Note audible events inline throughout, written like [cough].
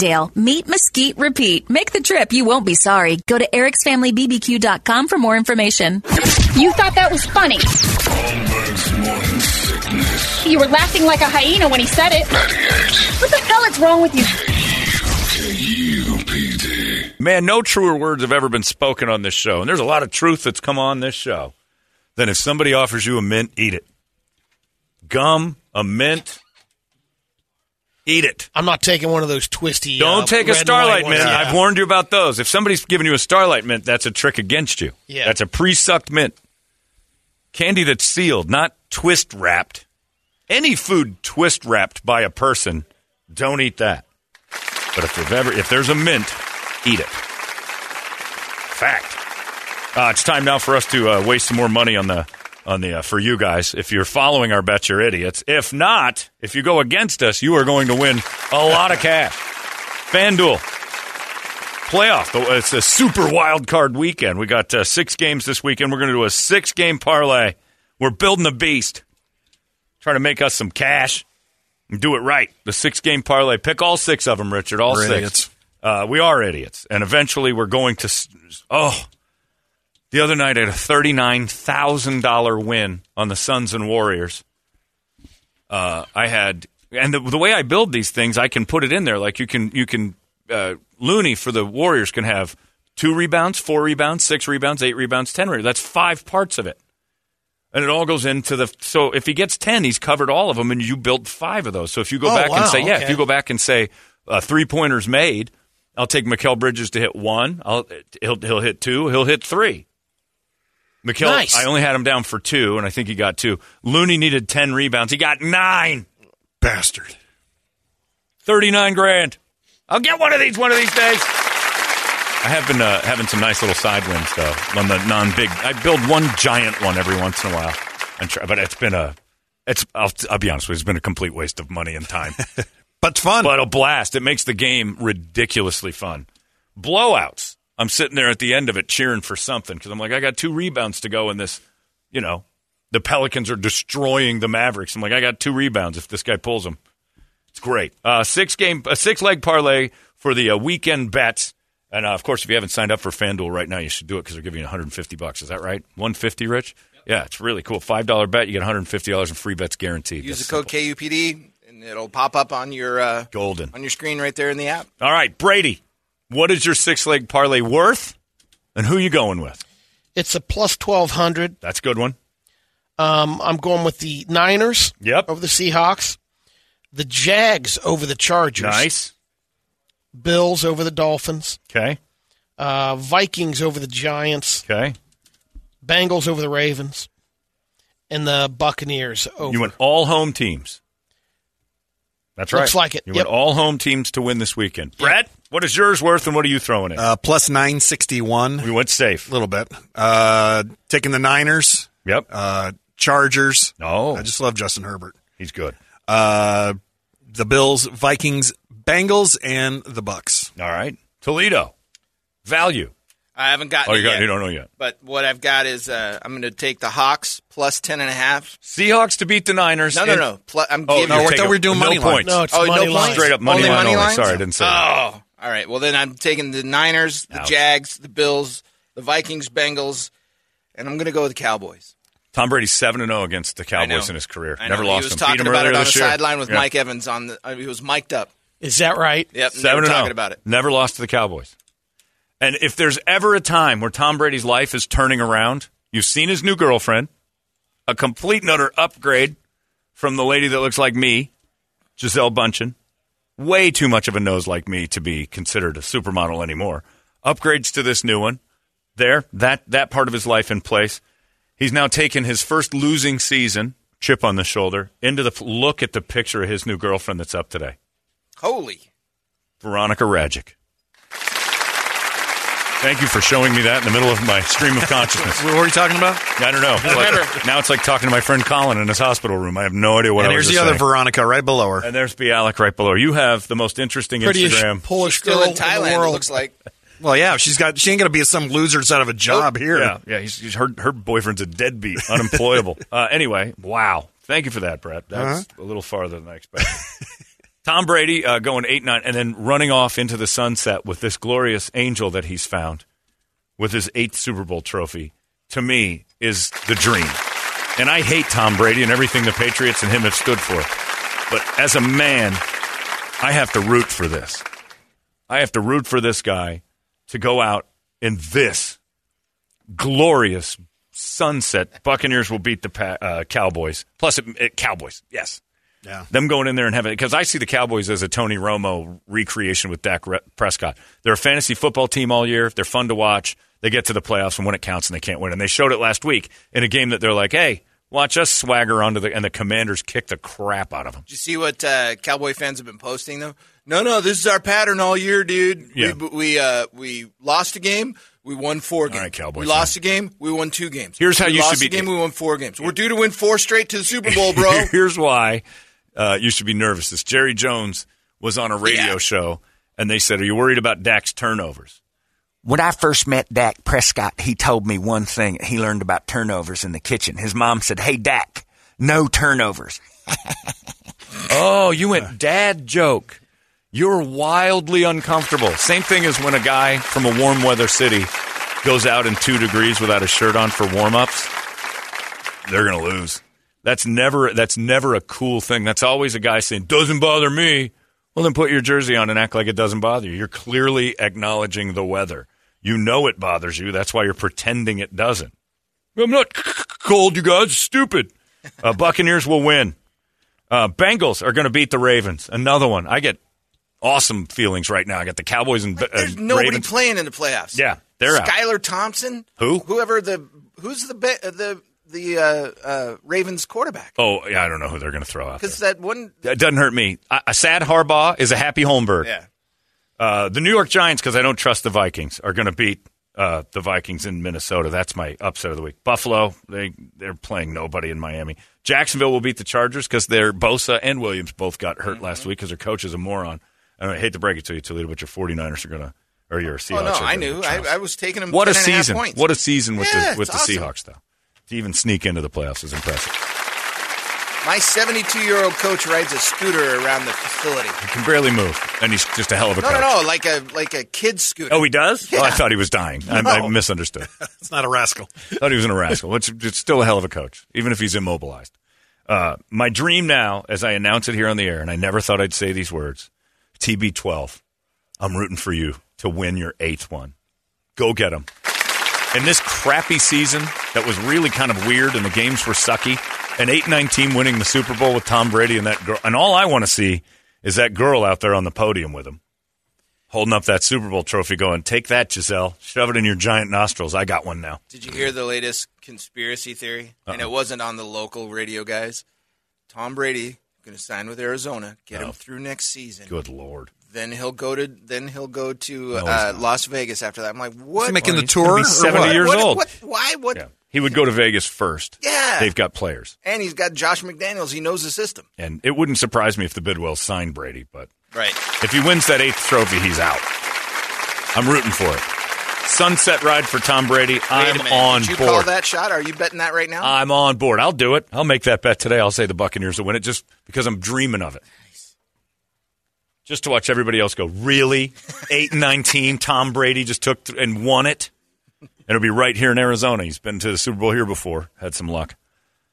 Meat, mesquite, repeat. Make the trip. You won't be sorry. Go to ericsfamilybbq.com for more information. You thought that was funny. Holmberg's morning sickness. You were laughing like a hyena when he said it. What the hell is wrong with you? KUPD. Man, no truer words have ever been spoken on this show. And there's a lot of truth that's come on this show. Than if somebody offers you a mint, eat it. Gum, a mint, eat it. I'm not taking one of those twisty. Don't uh, take a red and Starlight mint. ones. I've warned you about those. If somebody's giving you a Starlight mint, that's a trick against you. Yeah. That's a pre-sucked mint. Candy that's sealed, not twist wrapped. Any food twist wrapped by a person, don't eat that. But if there's ever if there's a mint, eat it. Fact. Uh, it's time now for us to uh, waste some more money on the on the uh, for you guys. If you're following our bet, you're idiots. If not, if you go against us, you are going to win a lot of cash. FanDuel playoff. The- It's a super wild card weekend. We got uh, six games this weekend. We're going to do a six game parlay. We're building a beast. Trying to make us some cash and do it right. The six game parlay. Pick all six of them, Richard. All We're six. idiots. Uh, we are idiots, and eventually we're going to. Oh, the other night I had a thirty-nine thousand dollar win on the Suns and Warriors. Uh, I had, and the, the way I build these things, I can put it in there. Like you can, you can. Uh, Looney for the Warriors can have two rebounds, four rebounds, six rebounds, eight rebounds, ten rebounds. That's five parts of it, and it all goes into the. So if he gets ten, he's covered all of them, and you built five of those. So if you go Oh, back and wow, say, yeah, if you go back and say uh, three pointers made, I'll take Mikal Bridges to hit one. I'll he'll he'll hit two. He'll hit three. Mikal, Nice. I only had him down for two, and I think he got two. Looney needed ten rebounds. He got nine. Bastard. Thirty-nine grand. I'll get one of these one of these days. I have been uh, having some nice little side wins though on the non-big. I build one giant one every once in a while, and try, but it's been a. It's. I'll, I'll be honest with you. It's been a complete waste of money and time. [laughs] But it's fun. but a blast. It makes the game ridiculously fun. Blowouts. I'm sitting there at the end of it cheering for something because I'm like, I got two rebounds to go in this. You know, the Pelicans are destroying the Mavericks. I'm like, I got two rebounds if this guy pulls them. It's great. Uh, six game, a six leg parlay for the uh, weekend bets. And uh, of course, if you haven't signed up for FanDuel right now, you should do it because they're giving you 150 bucks. Is that right? 150, Rich? Yeah, it's really cool. Five dollar bet, you get 150 dollars in free bets guaranteed. Use That's the code KUPD, and it'll pop up on your uh, Golden. on your screen right there in the app. All right, Brady, what is your six leg parlay worth, and who you going with? It's a plus twelve hundred. That's a good one. Um, I'm going with the Niners. Yep. Over the Seahawks. The Jags over the Chargers. Nice. Bills over the Dolphins. Okay. Uh, Vikings over the Giants. Okay. Bengals over the Ravens. And the Buccaneers over. You went all home teams. That's right. Looks like it. You Yep. went all home teams to win this weekend. Brett, what is yours worth, and what are you throwing in? Uh, plus 961. we went safe. A little bit. Uh, taking the Niners, Yep. uh, Chargers. Oh. I just love Justin Herbert. He's good. Uh, the Bills, Vikings, Bengals, and the Bucks. All right. Toledo. Value. I haven't gotten Oh, you it got. yet, You don't know yet. but what I've got is uh, I'm going to take the Hawks plus ten and a half. Seahawks to beat the Niners. No, no, no. Pl- I'm Oh, giving no, you're I thought we were doing no money lines. points. No, it's Oh, no money points? line. Straight up money Only line money only. Sorry, I didn't say that. Oh, all right. Well, then I'm taking the Niners, the Ouch. Jags, the Bills, the Vikings, Bengals, and I'm going to go with the Cowboys. Tom Brady's seven and zero against the Cowboys in his career. I know. Never lost He was them. talking Beat 'em about it on the sideline with Yeah. Mike Evans. On the, he was mic'd up. Is that right? Yep, Seven were and talking oh. about it. Never lost to the Cowboys. And if there's ever a time where Tom Brady's life is turning around, you've seen his new girlfriend, a complete and utter upgrade from the lady that looks like me, Gisele Bündchen. way too much of a nose like me to be considered a supermodel anymore. Upgrades to this new one. There, that that part of his life in place. He's now taken his first losing season, chip on the shoulder, into the look at the picture of his new girlfriend that's up today, Holy. Veronika Rajek. Thank you for showing me that in the middle of my stream of consciousness. [laughs] What were you talking about? I don't know. But now it's like talking to my friend Colin in his hospital room. I have no idea what and I was here's the other saying. Veronika right below her. and there's Bialik right below her. You have the most interesting Prettiest Instagram. Polish She's still girl in in the Thailand, it world. looks like. Well, yeah, she's got. She ain't gonna be some loser that's out of a job here. Yeah, yeah. He's, he's, her her boyfriend's a deadbeat, unemployable. [laughs] uh, anyway, wow. Thank you for that, Brett. That's a little farther than I expected. [laughs] Tom Brady uh, going eight nine, and then running off into the sunset with this glorious angel that he's found with his eighth Super Bowl trophy. To me, is the dream. And I hate Tom Brady and everything the Patriots and him have stood for. But as a man, I have to root for this. I have to root for this guy to go out in this glorious sunset. Buccaneers will beat the uh, Cowboys. Plus, it, it, Cowboys, yes. Yeah. Them going in there and having because I see the Cowboys as a Tony Romo recreation with Dak Prescott. They're a fantasy football team all year. They're fun to watch. They get to the playoffs and when it counts and they can't win. And they showed it last week in a game that they're like, "Hey, watch us swagger onto the," and the Commanders kick the crap out of them. Did you see what uh, Cowboy fans have been posting though? No, no, this is our pattern all year, dude. Yeah. We we, uh, we lost a game, we won four games. right, Cowboys we lost a game, we won two games. Here's how we you lost should be- A game, we won four games. We're due to win four straight to the Super Bowl, [laughs] bro. Here's why uh, you should be nervous. This Jerry Jones was on a radio Yeah. show, and they said, "Are you worried about Dak's turnovers?" When I first met Dak Prescott, he told me one thing he learned about turnovers in the kitchen. His mom said, Hey, Dak, no turnovers. [laughs] Oh, you went dad joke. You're wildly uncomfortable. Same thing as when a guy from a warm weather city goes out in two degrees without a shirt on for warm ups. They're gonna lose. That's never that's never a cool thing. That's always a guy saying, Doesn't bother me. Well then put your jersey on and act like it doesn't bother you. You're clearly acknowledging the weather. You know it bothers you. That's why you're pretending it doesn't. I'm not cold, you guys. Stupid. Uh, [laughs] Buccaneers will win. Uh, Bengals are going to beat the Ravens. Another one. I get awesome feelings right now. I got the Cowboys and uh, There's nobody Ravens. playing in the playoffs. Yeah, they're out. Skylar Thompson. Who? Whoever the who's the be- uh, the the uh, uh, Ravens quarterback? Oh, yeah, I don't know who they're going to throw out. Because that one. It doesn't hurt me. A, a sad Harbaugh is a happy Holmberg. Yeah. Uh, the New York Giants, because I don't trust the Vikings, are going to beat uh, the Vikings in Minnesota. That's my upset of the week. Buffalo, they they're playing nobody in Miami. Jacksonville will beat the Chargers because their Bosa and Williams both got hurt last week because their coach is a moron. I hate to break it to you, Toledo, but your 49ers are going to, or your Seahawks. Oh no, I knew. I, I was taking them. What a 10 and half season! Points. What a season with Yeah, the with the awesome. Seahawks, though. To even sneak into the playoffs is impressive. My 72 year old coach rides a scooter around the facility. He can barely move, and he's just a hell of a No, coach. no, no, like a like a kid's scooter. Oh, he does? Oh, I thought he was dying. I, I misunderstood. [laughs] It's not a rascal. I thought he was in a rascal. It's, it's still a hell of a coach, even if he's immobilized. Uh, my dream now, as I announce it here on the air, and I never thought I'd say these words TB12, I'm rooting for you to win your eighth one. Go get them. In this crappy season that was really kind of weird and the games were sucky, an 8 9 team winning the Super Bowl with Tom Brady and that girl. And all I want to see is that girl out there on the podium with him, holding up that Super Bowl trophy, going, Take that, Gisele. Shove it in your giant nostrils. I got one now. Did you hear the latest conspiracy theory? And it wasn't on the local radio guys. Tom Brady going to sign with Arizona, get him through next season. Good Lord. Then he'll go to then he'll go to No, uh. Las Vegas after that. I'm like, Is what? he making the he's tour? be 70 what? years what, old. What, why? What? Yeah. He would go to Vegas first. Yeah. They've got players. And he's got Josh McDaniels. He knows the system. And it wouldn't surprise me if the Bidwells signed Brady, but Right. if he wins that eighth trophy, he's out. I'm rooting for it. Sunset ride for Tom Brady. Wait a I'm minute. on Did you board. call that shot? Are you betting that right now? I'm on board. I'll do it. I'll make that bet today. I'll say the Buccaneers will win it just because I'm dreaming of it. Just to watch everybody else go, really? 8 and 19, Tom Brady just took th- and won it. And it'll be right here in Arizona. He's been to the Super Bowl here before, had some luck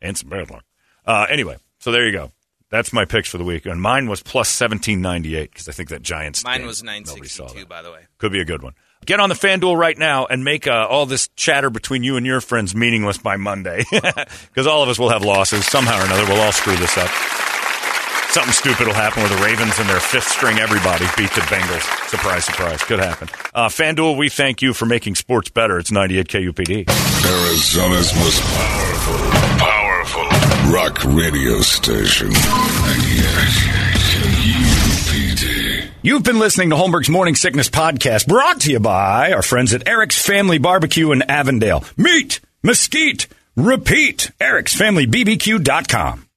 and some bad luck. Uh, anyway, so there you go. That's my picks for the week. And mine was plus 1798 because I think that Giants. Mine game, was 962, by the way. Could be a good one. Get on the FanDuel right now and make uh, all this chatter between you and your friends meaningless by Monday. [laughs] Because all of us will have losses somehow or another. We'll all screw this up. Something stupid will happen where the Ravens and their fifth string everybody beat the Bengals. Surprise, surprise. Could happen. Uh, FanDuel, we thank you for making sports better. It's 98 KUPD. Arizona's most powerful, powerful rock radio station. 98 KUPD. You've been listening to Holmberg's Morning Sickness Podcast, brought to you by our friends at Eric's Family Barbecue in Avondale. Meat, mesquite, repeat. Eric'sFamilyBBQ.com.